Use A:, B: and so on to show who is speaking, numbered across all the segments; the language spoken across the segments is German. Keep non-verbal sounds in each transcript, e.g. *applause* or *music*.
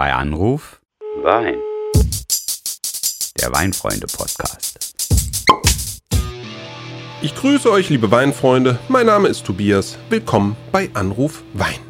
A: Bei Anruf
B: Wein.
A: der Weinfreunde-Podcast.
C: Ich grüße euch, liebe Weinfreunde. Mein Name ist Tobias. Willkommen bei Anruf Wein.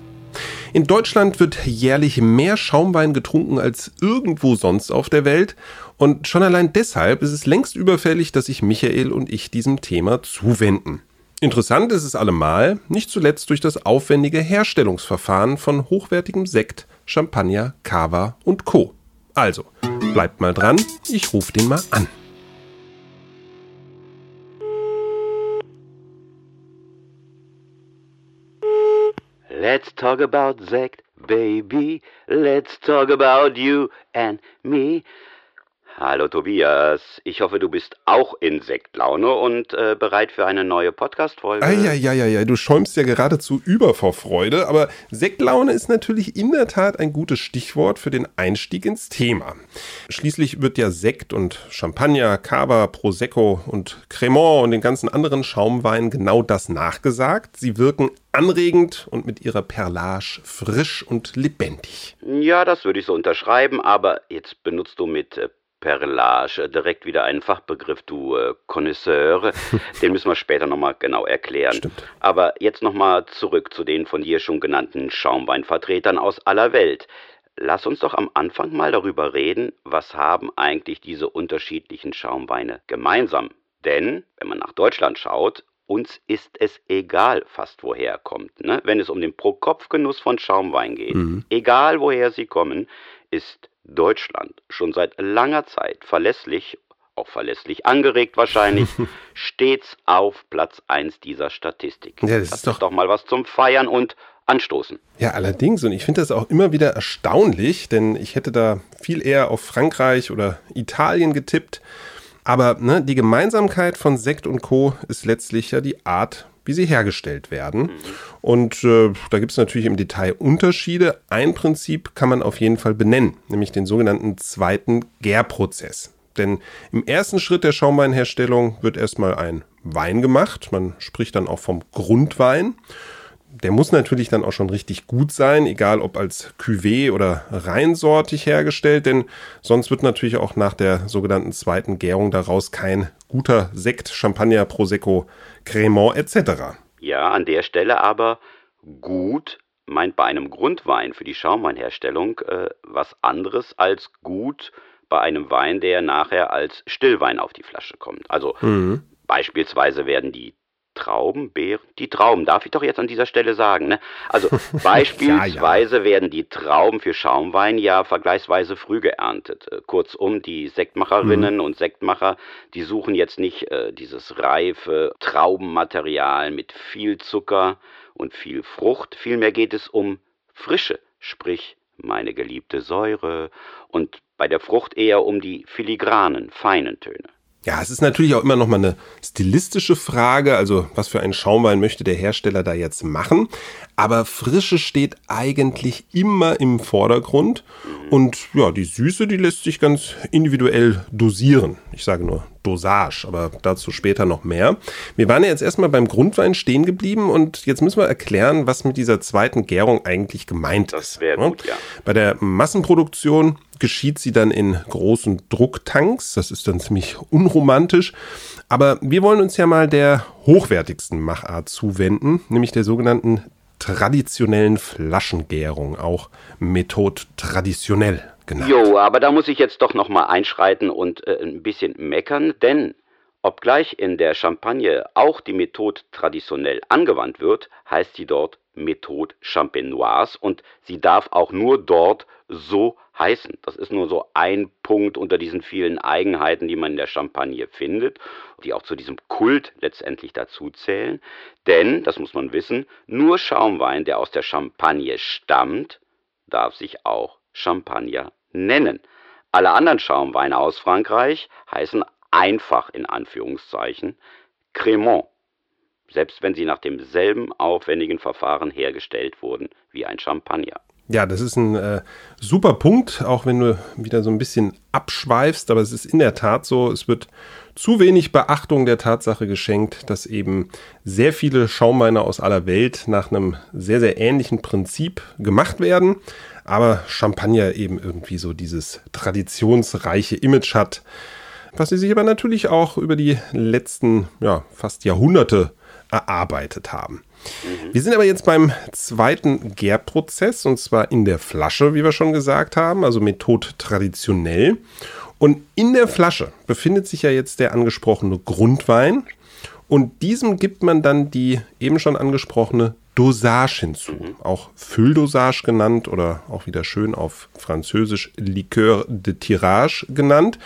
C: In Deutschland wird jährlich mehr Schaumwein getrunken als irgendwo sonst auf der Welt. Und schon allein deshalb ist es längst überfällig, dass sich Michael und ich diesem Thema zuwenden. Interessant ist es allemal, nicht zuletzt durch das aufwendige Herstellungsverfahren von hochwertigem Sekt, Champagner, Cava und Co. Also, bleibt mal dran, ich rufe den mal an.
B: Let's talk about Sekt, baby. Let's talk about you and me. Hallo Tobias, ich hoffe, du bist auch in Sektlaune und äh, bereit für eine neue Podcast-Folge.
C: Eieieiei, du schäumst ja geradezu über vor Freude, aber Sektlaune ist natürlich in der Tat ein gutes Stichwort für den Einstieg ins Thema. Schließlich wird ja Sekt und Champagner, Cava, Prosecco und Cremant und den ganzen anderen Schaumweinen genau das nachgesagt. Sie wirken anregend und mit ihrer Perlage frisch und lebendig.
B: Ja, das würde ich so unterschreiben, aber jetzt benutzt du mit äh, Perlage direkt wieder einen Fachbegriff, du äh, Connoisseur. *laughs* Den müssen wir später nochmal genau erklären.
C: Stimmt.
B: Aber jetzt nochmal zurück zu den von dir schon genannten Schaumweinvertretern aus aller Welt. Lass uns doch am Anfang mal darüber reden, was haben eigentlich diese unterschiedlichen Schaumweine gemeinsam? Denn, wenn man nach Deutschland schaut, uns ist es egal fast woher er kommt. Ne? Wenn es um den Pro-Kopf-Genuss von Schaumwein geht, egal woher sie kommen, ist Deutschland schon seit langer Zeit verlässlich, auch verlässlich angeregt wahrscheinlich, *laughs* stets auf Platz 1 dieser Statistik.
C: Ja, das
B: das
C: ist doch-
B: ist doch mal was zum Feiern und Anstoßen.
C: Ja, allerdings, und ich finde das auch immer wieder erstaunlich, denn ich hätte da viel eher auf Frankreich oder Italien getippt. Aber ne, die Gemeinsamkeit von Sekt und Co. ist letztlich ja die Art, wie sie hergestellt werden. Und äh, da gibt es natürlich im Detail Unterschiede. Ein Prinzip kann man auf jeden Fall benennen, nämlich den sogenannten zweiten Gärprozess. Denn im ersten Schritt der Schaumweinherstellung wird erstmal ein Wein gemacht. Man spricht dann auch vom Grundwein. Der muss natürlich dann auch schon richtig gut sein, egal ob als Cuvée oder reinsortig hergestellt, denn sonst wird natürlich auch nach der sogenannten zweiten Gärung daraus kein guter Sekt, Champagner, Prosecco, Cremant etc.
B: Ja, an der Stelle aber gut meint bei einem Grundwein für die Schaumweinherstellung äh, was anderes als gut bei einem Wein, der nachher als Stillwein auf die Flasche kommt. Also beispielsweise werden die Trauben, Beeren, die Trauben, darf ich doch jetzt an dieser Stelle sagen, ne? Also *laughs* beispielsweise werden die Trauben für Schaumwein ja vergleichsweise früh geerntet. Äh, Kurzum, die Sektmacherinnen und Sektmacher, die suchen jetzt nicht äh, dieses reife Traubenmaterial mit viel Zucker und viel Frucht. Vielmehr geht es um Frische, sprich meine geliebte Säure und bei der Frucht eher um die filigranen, feinen Töne.
C: Ja, es ist natürlich auch immer noch mal eine stilistische Frage, also was für einen Schaumwein möchte der Hersteller da jetzt machen. Aber Frische steht eigentlich immer im Vordergrund. Und ja, die Süße, die lässt sich ganz individuell dosieren. Ich sage nur Dosage, aber dazu später noch mehr. Wir waren ja jetzt erstmal beim Grundwein stehen geblieben und jetzt müssen wir erklären, was mit dieser zweiten Gärung eigentlich gemeint
B: Das
C: ist.
B: wär gut, ja.
C: Bei der Massenproduktion geschieht sie dann in großen Drucktanks. Das ist dann ziemlich unromantisch. Aber wir wollen uns ja mal der hochwertigsten Machart zuwenden, nämlich der sogenannten traditionellen Flaschengärung, auch Methode traditionell genannt.
B: Jo, aber da muss ich jetzt doch noch mal einschreiten und äh, ein bisschen meckern, denn obgleich in der Champagne auch die Methode traditionell angewandt wird, heißt sie dort Methode champenoise und sie darf auch nur dort so heißen. Das ist nur so ein Punkt unter diesen vielen Eigenheiten, die man in der Champagne findet, die auch zu diesem Kult letztendlich dazu zählen. Denn, das muss man wissen, nur Schaumwein, der aus der Champagne stammt, darf sich auch Champagner nennen. Alle anderen Schaumweine aus Frankreich heißen einfach in Anführungszeichen Cremant, selbst wenn sie nach demselben aufwendigen Verfahren hergestellt wurden wie ein Champagner.
C: Ja, das ist ein äh, super Punkt, auch wenn du wieder so ein bisschen abschweifst, aber es ist in der Tat so, es wird zu wenig Beachtung der Tatsache geschenkt, dass eben sehr viele Schaumweine aus aller Welt nach einem sehr, sehr ähnlichen Prinzip gemacht werden, aber Champagner eben irgendwie so dieses traditionsreiche Image hat, was sie sich aber natürlich auch über die letzten ja, fast Jahrhunderte erarbeitet haben. Mhm. Wir sind aber jetzt beim zweiten Gärprozess und zwar in der Flasche, wie wir schon gesagt haben, also Methode traditionell. Und in der Flasche befindet sich ja jetzt der angesprochene Grundwein und diesem gibt man dann die eben schon angesprochene Dosage hinzu, mhm. auch Fülldosage genannt oder auch wieder schön auf Französisch Liqueur de Tirage genannt.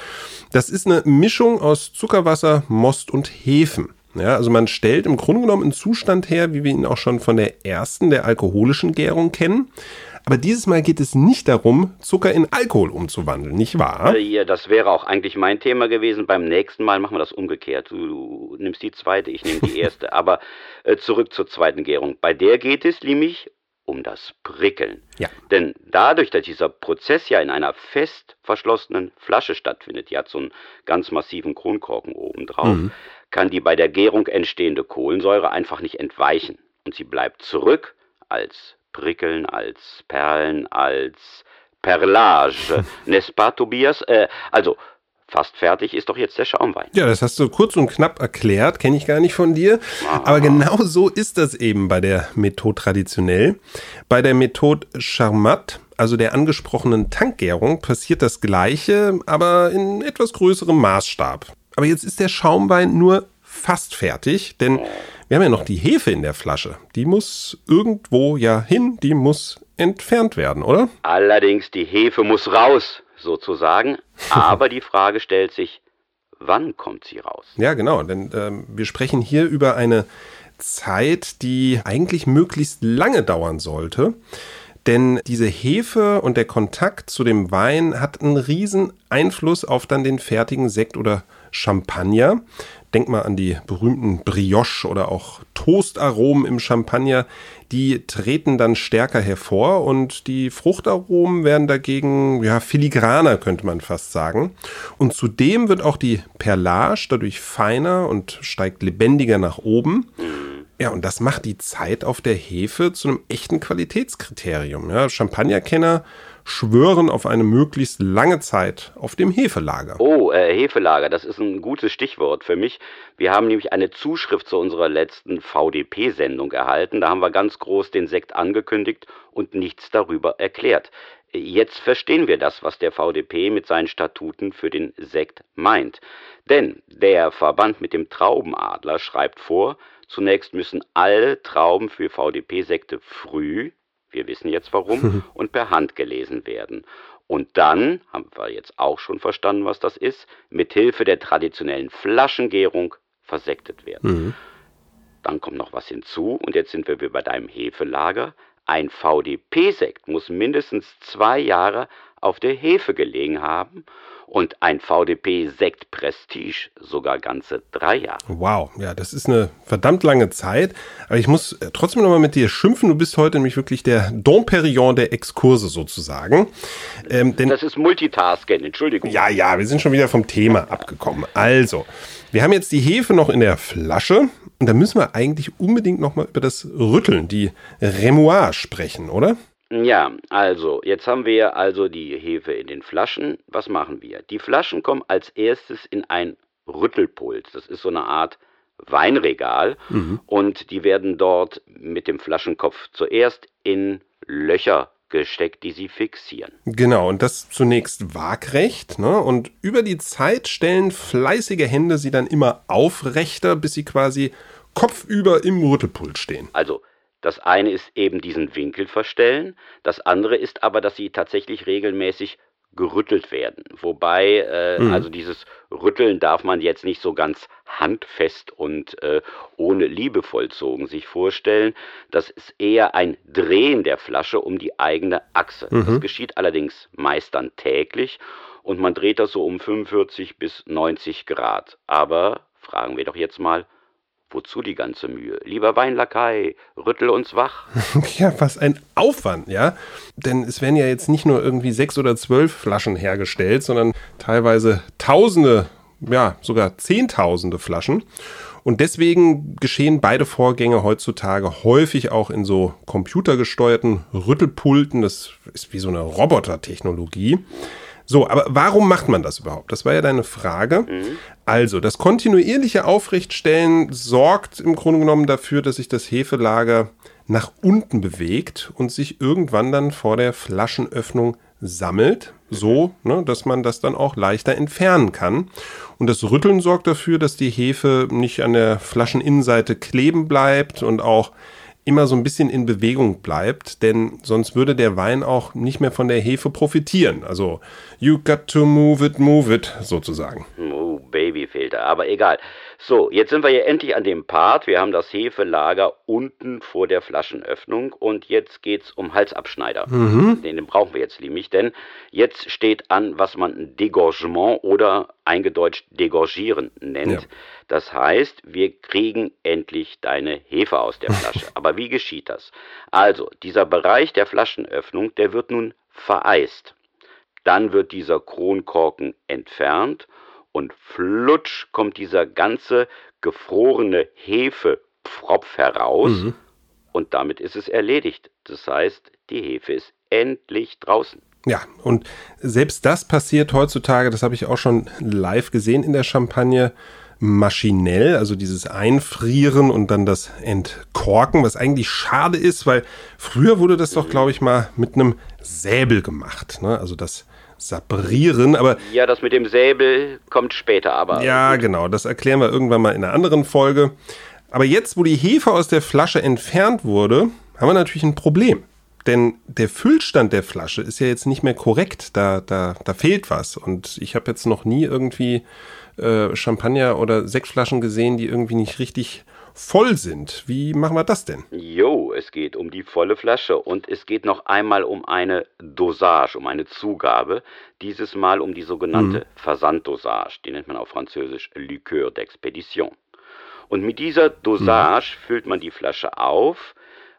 C: Das ist eine Mischung aus Zuckerwasser, Most und Hefen. Ja, also man stellt im Grunde genommen einen Zustand her, wie wir ihn auch schon von der ersten, der alkoholischen Gärung kennen. Aber dieses Mal geht es nicht darum, Zucker in Alkohol umzuwandeln, nicht wahr?
B: Äh, ja, das wäre auch eigentlich mein Thema gewesen. Beim nächsten Mal machen wir das umgekehrt. Du, du nimmst die zweite, ich nehme die *laughs* erste. Aber äh, zurück zur zweiten Gärung. Bei der geht es nämlich um das Prickeln.
C: Ja.
B: Denn dadurch, dass dieser Prozess ja in einer fest verschlossenen Flasche stattfindet, die hat so einen ganz massiven Kronkorken oben drauf, mhm. Kann die bei der Gärung entstehende Kohlensäure einfach nicht entweichen. Und sie bleibt zurück als Prickeln, als Perlen, als Perlage. *laughs* N'est-ce pas, Tobias? Äh, also, fast fertig ist doch jetzt der Schaumwein.
C: Ja, das hast du kurz und knapp erklärt, kenne ich gar nicht von dir. Aha. Aber genau so ist das eben bei der Methode traditionell. Bei der Methode Charmat, also der angesprochenen Tankgärung, passiert das Gleiche, aber in etwas größerem Maßstab. Aber jetzt ist der Schaumwein nur fast fertig, denn wir haben ja noch die Hefe in der Flasche. Die muss irgendwo ja hin, die muss entfernt werden, oder?
B: Allerdings, die Hefe muss raus, sozusagen. *laughs* Aber die Frage stellt sich, wann kommt sie raus?
C: Ja, genau, denn ähm, wir sprechen hier über eine Zeit, die eigentlich möglichst lange dauern sollte. Denn diese Hefe und der Kontakt zu dem Wein hat einen riesen Einfluss auf dann den fertigen Sekt oder Champagner. Denk mal an die berühmten Brioche oder auch Toastaromen im Champagner. Die treten dann stärker hervor und die Fruchtaromen werden dagegen ja, filigraner, könnte man fast sagen. Und zudem wird auch die Perlage dadurch feiner und steigt lebendiger nach oben. Ja, und das macht die Zeit auf der Hefe zu einem echten Qualitätskriterium. Ja, Champagnerkenner schwören auf eine möglichst lange Zeit auf dem Hefelager.
B: Oh, äh, Hefelager, das ist ein gutes Stichwort für mich. Wir haben nämlich eine Zuschrift zu unserer letzten VDP-Sendung erhalten. Da haben wir ganz groß den Sekt angekündigt und nichts darüber erklärt. Jetzt verstehen wir das, was der VDP mit seinen Statuten für den Sekt meint. Denn der Verband mit dem Traubenadler schreibt vor, zunächst müssen alle Trauben für VDP-Sekte früh, wir wissen jetzt warum, *laughs* und per Hand gelesen werden. Und dann, haben wir jetzt auch schon verstanden, was das ist, mit Hilfe der traditionellen Flaschengärung versektet werden. Mhm. Dann kommt noch was hinzu, und jetzt sind wir bei deinem Hefelager. Ein VDP-Sekt muss mindestens zwei Jahre auf der Hefe gelegen haben und ein VDP Sekt Prestige sogar ganze drei Jahre.
C: Wow, ja, das ist eine verdammt lange Zeit. Aber ich muss äh, trotzdem nochmal mit dir schimpfen. Du bist heute nämlich wirklich der Dom Perignon der Exkurse sozusagen.
B: Ähm, denn, das ist Multitasking, Entschuldigung.
C: Ja, ja, wir sind schon wieder vom Thema abgekommen. Also, wir haben jetzt die Hefe noch in der Flasche und da müssen wir eigentlich unbedingt nochmal über das Rütteln, die Remoire sprechen, oder?
B: Ja, also, jetzt haben wir also die Hefe in den Flaschen. Was machen wir? Die Flaschen kommen als erstes in ein Rüttelpult. Das ist so eine Art Weinregal. Mhm. Und die werden dort mit dem Flaschenkopf zuerst in Löcher gesteckt, die sie fixieren.
C: Genau, und das zunächst waagrecht. Ne? Und über die Zeit stellen fleißige Hände sie dann immer aufrechter, bis sie quasi kopfüber im Rüttelpult stehen.
B: Also das eine ist eben diesen Winkel verstellen, das andere ist aber, dass sie tatsächlich regelmäßig gerüttelt werden. Wobei, äh, mhm. also dieses Rütteln darf man jetzt nicht so ganz handfest und äh, ohne Liebe vollzogen sich vorstellen. Das ist eher ein Drehen der Flasche um die eigene Achse. Mhm. Das geschieht allerdings meist dann täglich und man dreht das so um 45 bis 90 Grad. Aber fragen wir doch jetzt mal, Wozu die ganze Mühe? Lieber Weinlakai, rüttel uns wach. *laughs*
C: ja, was ein Aufwand, ja. Denn es werden ja jetzt nicht nur irgendwie sechs oder zwölf Flaschen hergestellt, sondern teilweise Tausende, ja, sogar Zehntausende Flaschen. Und deswegen geschehen beide Vorgänge heutzutage häufig auch in so computergesteuerten Rüttelpulten. Das ist wie so eine Robotertechnologie. So, aber warum macht man das überhaupt? Das war ja deine Frage. Mhm. Also, das kontinuierliche Aufrechtstellen sorgt im Grunde genommen dafür, dass sich das Hefelager nach unten bewegt und sich irgendwann dann vor der Flaschenöffnung sammelt, so, ne, dass man das dann auch leichter entfernen kann. Und das Rütteln sorgt dafür, dass die Hefe nicht an der Flascheninnenseite kleben bleibt und auch immer so ein bisschen in Bewegung bleibt, denn sonst würde der Wein auch nicht mehr von der Hefe profitieren. Also, you got to move it, move it, sozusagen.
B: Babyfilter, aber egal. So, jetzt sind wir ja endlich an dem Part. Wir haben das Hefelager unten vor der Flaschenöffnung und jetzt geht's um Halsabschneider. Mhm. Den, den brauchen wir jetzt nämlich, denn jetzt steht an, was man Degorgement oder eingedeutscht Degorgieren nennt. Ja. Das heißt, wir kriegen endlich deine Hefe aus der *laughs* Flasche. Aber wie geschieht das? Also, dieser Bereich der Flaschenöffnung, der wird nun vereist. Dann wird dieser Kronkorken entfernt und flutsch kommt dieser ganze gefrorene Hefepfropf heraus mhm. und damit ist es erledigt. Das heißt, die Hefe ist endlich draußen.
C: Ja, und selbst das passiert heutzutage, das habe ich auch schon live gesehen in der Champagne, maschinell, also dieses Einfrieren und dann das Entkorken, was eigentlich schade ist, weil früher wurde das doch, glaube ich, mal mit einem Säbel gemacht. Ne? Also das Sabrieren, aber.
B: Ja, das mit dem Säbel kommt später, aber.
C: Ja, gut. genau, das erklären wir irgendwann mal in einer anderen Folge. Aber jetzt, wo die Hefe aus der Flasche entfernt wurde, haben wir natürlich ein Problem. Denn der Füllstand der Flasche ist ja jetzt nicht mehr korrekt. Da, da, da fehlt was. Und ich habe jetzt noch nie irgendwie äh, Champagner oder Sektflaschen gesehen, die irgendwie nicht richtig voll sind. Wie machen wir das denn?
B: Jo, es geht um die volle Flasche und es geht noch einmal um eine Dosage, um eine Zugabe. Dieses Mal um die sogenannte mhm. Versanddosage. Die nennt man auf Französisch Liqueur d'Expédition. Und mit dieser Dosage mhm. füllt man die Flasche auf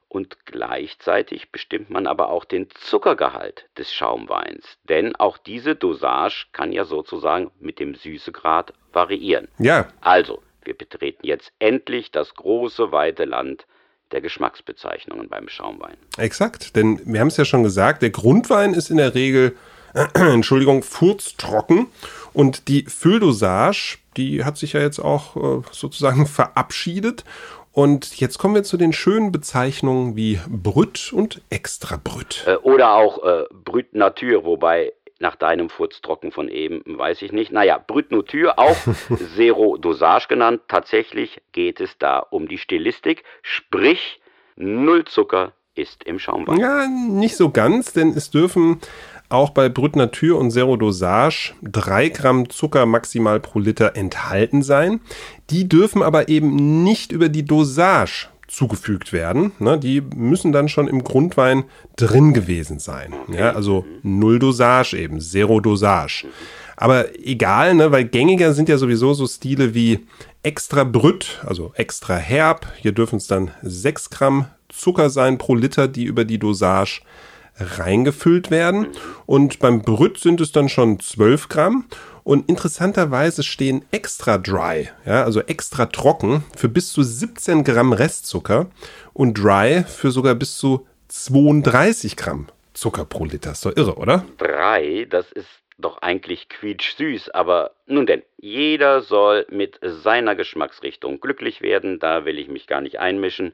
B: und gleichzeitig bestimmt man aber auch den Zuckergehalt des Schaumweins. Denn auch diese Dosage kann ja sozusagen mit dem Süßegrad variieren.
C: Ja.
B: Also, wir betreten jetzt endlich das große, weite Land der Geschmacksbezeichnungen beim Schaumwein.
C: Exakt, denn wir haben es ja schon gesagt, der Grundwein ist in der Regel, äh, *clears throat* Entschuldigung, furztrocken und die Fülldosage, die hat sich ja jetzt auch äh, sozusagen *laughs* verabschiedet und jetzt kommen wir zu den schönen Bezeichnungen wie Brüt und Extra Brüt.
B: Äh, oder auch äh, Brüt Natur, wobei nach deinem Furztrocken von eben, weiß ich nicht. Naja, Brut Nature, auch *laughs* Zero Dosage genannt. Tatsächlich geht es da um die Stilistik, sprich Null Zucker ist im Schaumwein.
C: Ja, nicht so ganz, denn es dürfen auch bei Nature und Zero Dosage 3 Gramm Zucker maximal pro Liter enthalten sein. Die dürfen aber eben nicht über die Dosage zugefügt werden. Ne, die müssen dann schon im Grundwein drin gewesen sein. Ja, also Null Dosage eben, Zero Dosage. Aber egal, ne, weil gängiger sind ja sowieso so Stile wie extra brüt, also extra herb. Hier dürfen es dann 6 Gramm Zucker sein pro Liter, die über die Dosage reingefüllt werden. Und beim Brüt sind es dann schon 12 Gramm. Und interessanterweise stehen extra dry, ja, also extra trocken, für bis zu 17 Gramm Restzucker und dry für sogar bis zu 32 Gramm Zucker pro Liter. Ist doch irre, oder?
B: Drei, das ist doch eigentlich quietschsüß, aber nun denn, jeder soll mit seiner Geschmacksrichtung glücklich werden, da will ich mich gar nicht einmischen.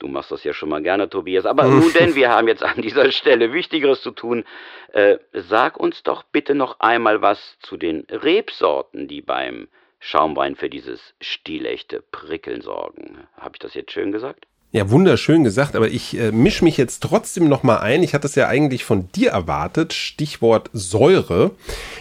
B: Du machst das ja schon mal gerne, Tobias. Aber *laughs* nun denn, wir haben jetzt an dieser Stelle Wichtigeres zu tun. Äh, sag uns doch bitte noch einmal was zu den Rebsorten, die beim Schaumwein für dieses stilechte Prickeln sorgen. Habe ich das jetzt schön gesagt?
C: Ja, wunderschön gesagt, aber ich äh, mische mich jetzt trotzdem nochmal ein. Ich hatte es ja eigentlich von dir erwartet. Stichwort Säure.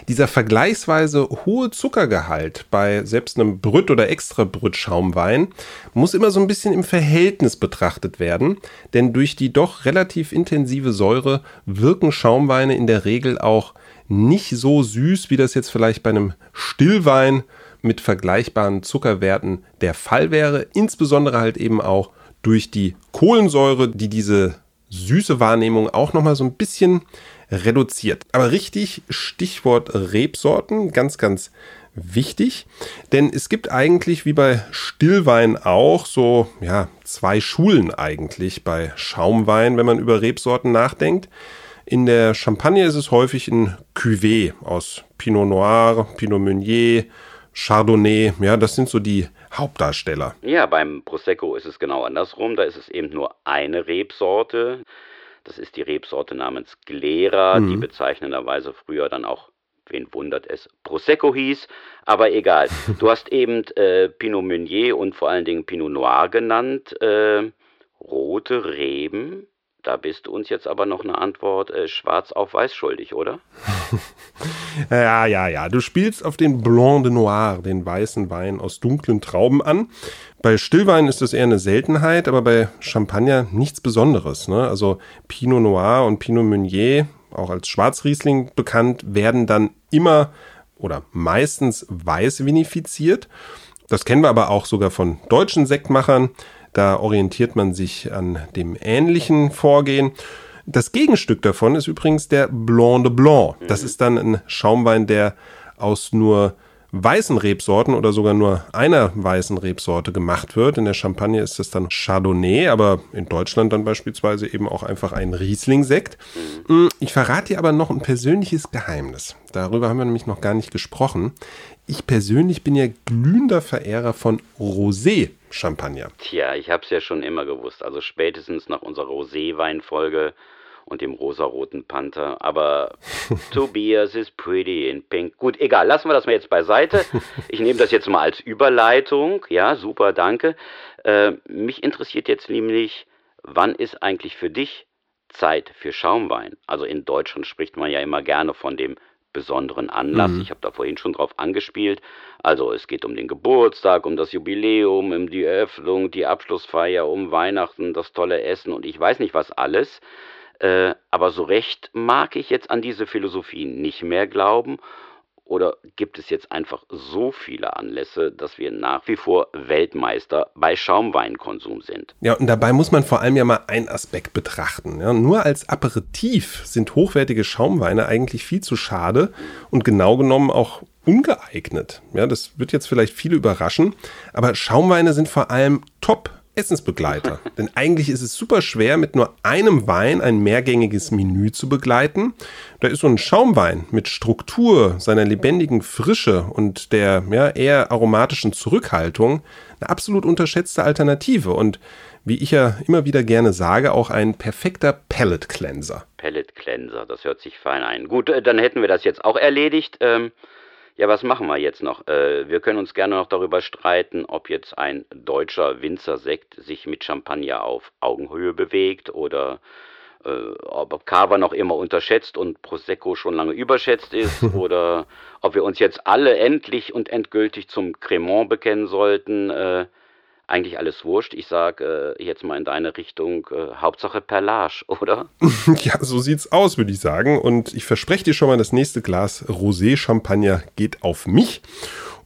C: Dieser vergleichsweise hohe Zuckergehalt bei selbst einem Brüt- oder Extra-Brüt-Schaumwein muss immer so ein bisschen im Verhältnis betrachtet werden, denn durch die doch relativ intensive Säure wirken Schaumweine in der Regel auch nicht so süß, wie das jetzt vielleicht bei einem Stillwein mit vergleichbaren Zuckerwerten der Fall wäre. Insbesondere halt eben auch durch die Kohlensäure, die diese süße Wahrnehmung auch nochmal so ein bisschen reduziert. Aber richtig, Stichwort Rebsorten, ganz, ganz wichtig, denn es gibt eigentlich wie bei Stillwein auch so ja, zwei Schulen eigentlich bei Schaumwein, wenn man über Rebsorten nachdenkt. In der Champagne ist es häufig ein Cuvée aus Pinot Noir, Pinot Meunier, Chardonnay. Ja, das sind so die Hauptdarsteller.
B: Ja, beim Prosecco ist es genau andersrum. Da ist es eben nur eine Rebsorte. Das ist die Rebsorte namens Glera, mhm. die bezeichnenderweise früher dann auch wen wundert es, Prosecco hieß, aber egal. Du hast *laughs* eben äh, Pinot Meunier und vor allen Dingen Pinot Noir genannt. Äh, rote Reben, da bist du uns jetzt aber noch eine Antwort äh, schwarz auf weiß schuldig, oder? *laughs*
C: ja, ja, ja. Du spielst auf den Blanc de Noir, den weißen Wein aus dunklen Trauben an. Bei Stillwein ist das eher eine Seltenheit, aber bei Champagner nichts Besonderes. Ne? Also Pinot Noir und Pinot Meunier auch als Schwarzriesling bekannt, werden dann immer oder meistens weiß vinifiziert. Das kennen wir aber auch sogar von deutschen Sektmachern. Da orientiert man sich an dem ähnlichen Vorgehen. Das Gegenstück davon ist übrigens der Blanc de Blanc. Das ist dann ein Schaumwein, der aus nur weißen Rebsorten oder sogar nur einer weißen Rebsorte gemacht wird. In der Champagne ist es dann Chardonnay, aber in Deutschland dann beispielsweise eben auch einfach ein Riesling-Sekt. Mm, ich verrate dir aber noch ein persönliches Geheimnis. Darüber haben wir nämlich noch gar nicht gesprochen. Ich persönlich bin ja glühender Verehrer von Rosé Champagner.
B: Tja, ich habe es ja schon immer gewusst. Also spätestens nach unserer Rosé-Weinfolge und dem rosaroten Panther. Aber *laughs* Tobias is pretty in pink. Gut, egal, lassen wir das mal jetzt beiseite. *laughs* Ich nehme das jetzt mal als Überleitung. Ja, super, danke. Äh, mich interessiert jetzt nämlich, wann ist eigentlich für dich Zeit für Schaumwein? Also in Deutschland spricht man ja immer gerne von dem besonderen Anlass. Mhm. Ich habe da vorhin schon drauf angespielt. Also es geht um den Geburtstag, um das Jubiläum, um die Eröffnung, die Abschlussfeier, um Weihnachten, das tolle Essen und ich weiß nicht was alles. Äh, aber so recht mag ich jetzt an diese Philosophie nicht mehr glauben. Oder gibt es jetzt einfach so viele Anlässe, dass wir nach wie vor Weltmeister bei Schaumweinkonsum sind?
C: Ja, und dabei muss man vor allem ja mal einen Aspekt betrachten. Ja, nur als Aperitif sind hochwertige Schaumweine eigentlich viel zu schade und genau genommen auch ungeeignet. Ja, das wird jetzt vielleicht viele überraschen, aber Schaumweine sind vor allem top Essensbegleiter. Denn eigentlich ist es super schwer, mit nur einem Wein ein mehrgängiges Menü zu begleiten. Da ist so ein Schaumwein mit Struktur, seiner lebendigen Frische und der ja, eher aromatischen Zurückhaltung eine absolut unterschätzte Alternative und wie ich ja immer wieder gerne sage, auch ein perfekter Palette Cleanser.
B: Palette Cleanser, das hört sich fein ein. Gut, äh, dann hätten wir das jetzt auch erledigt. Ähm ja, was machen wir jetzt noch? Äh, wir können uns gerne noch darüber streiten, ob jetzt ein deutscher Winzersekt sich mit Champagner auf Augenhöhe bewegt oder äh, ob Cava noch immer unterschätzt und Prosecco schon lange überschätzt ist *laughs* oder ob wir uns jetzt alle endlich und endgültig zum Cremant bekennen sollten. Äh, eigentlich alles wurscht. Ich sage äh, jetzt mal in deine Richtung, äh, Hauptsache Perlage, *laughs* oder? *laughs*
C: ja, so sieht's aus, würde ich sagen. Und ich verspreche dir schon mal, das nächste Glas Rosé-Champagner geht auf mich.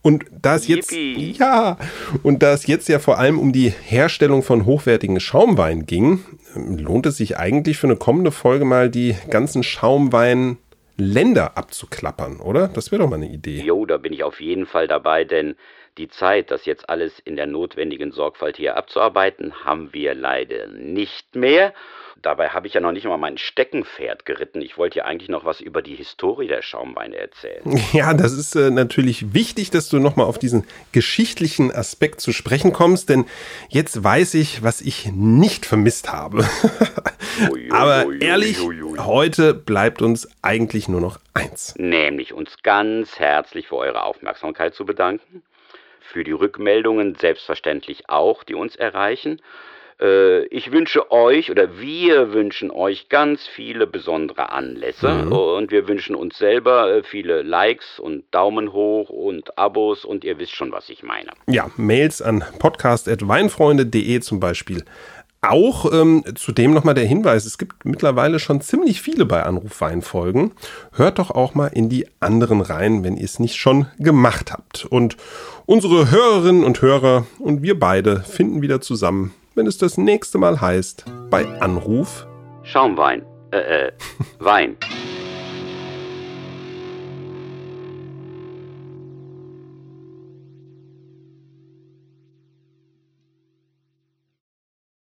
C: Und da es jetzt, Yippie. ja, und da es jetzt ja vor allem um die Herstellung von hochwertigen Schaumwein ging, lohnt es sich eigentlich für eine kommende Folge mal die ganzen Schaumwein Länder abzuklappern, oder? Das wäre doch mal eine Idee.
B: Jo, da bin ich auf jeden Fall dabei, denn die Zeit, das jetzt alles in der notwendigen Sorgfalt hier abzuarbeiten, haben wir leider nicht mehr. Dabei habe ich ja noch nicht mal mein Steckenpferd geritten. Ich wollte ja eigentlich noch was über die Historie der Schaumweine erzählen. *laughs*
C: Ja, das ist äh, natürlich wichtig, dass du nochmal auf diesen geschichtlichen Aspekt zu sprechen kommst, denn jetzt weiß ich, was ich nicht vermisst habe. *laughs* Aber ehrlich, heute bleibt uns eigentlich nur noch eins.
B: Nämlich uns ganz herzlich für eure Aufmerksamkeit zu bedanken für die Rückmeldungen selbstverständlich auch, die uns erreichen. Äh, ich wünsche euch oder wir wünschen euch ganz viele besondere Anlässe mhm. und wir wünschen uns selber äh, viele Likes und Daumen hoch und Abos und ihr wisst schon, was ich meine.
C: Ja, Mails an podcast.weinfreunde.de zum Beispiel Auch ähm, zudem nochmal der Hinweis, es gibt mittlerweile schon ziemlich viele bei Anruf Weinfolgen. Hört doch auch mal in die anderen rein, wenn ihr es nicht schon gemacht habt. Und unsere Hörerinnen und Hörer und wir beide finden wieder zusammen, wenn es das nächste Mal heißt, bei Anruf
B: Schaumwein. Äh, äh, Wein.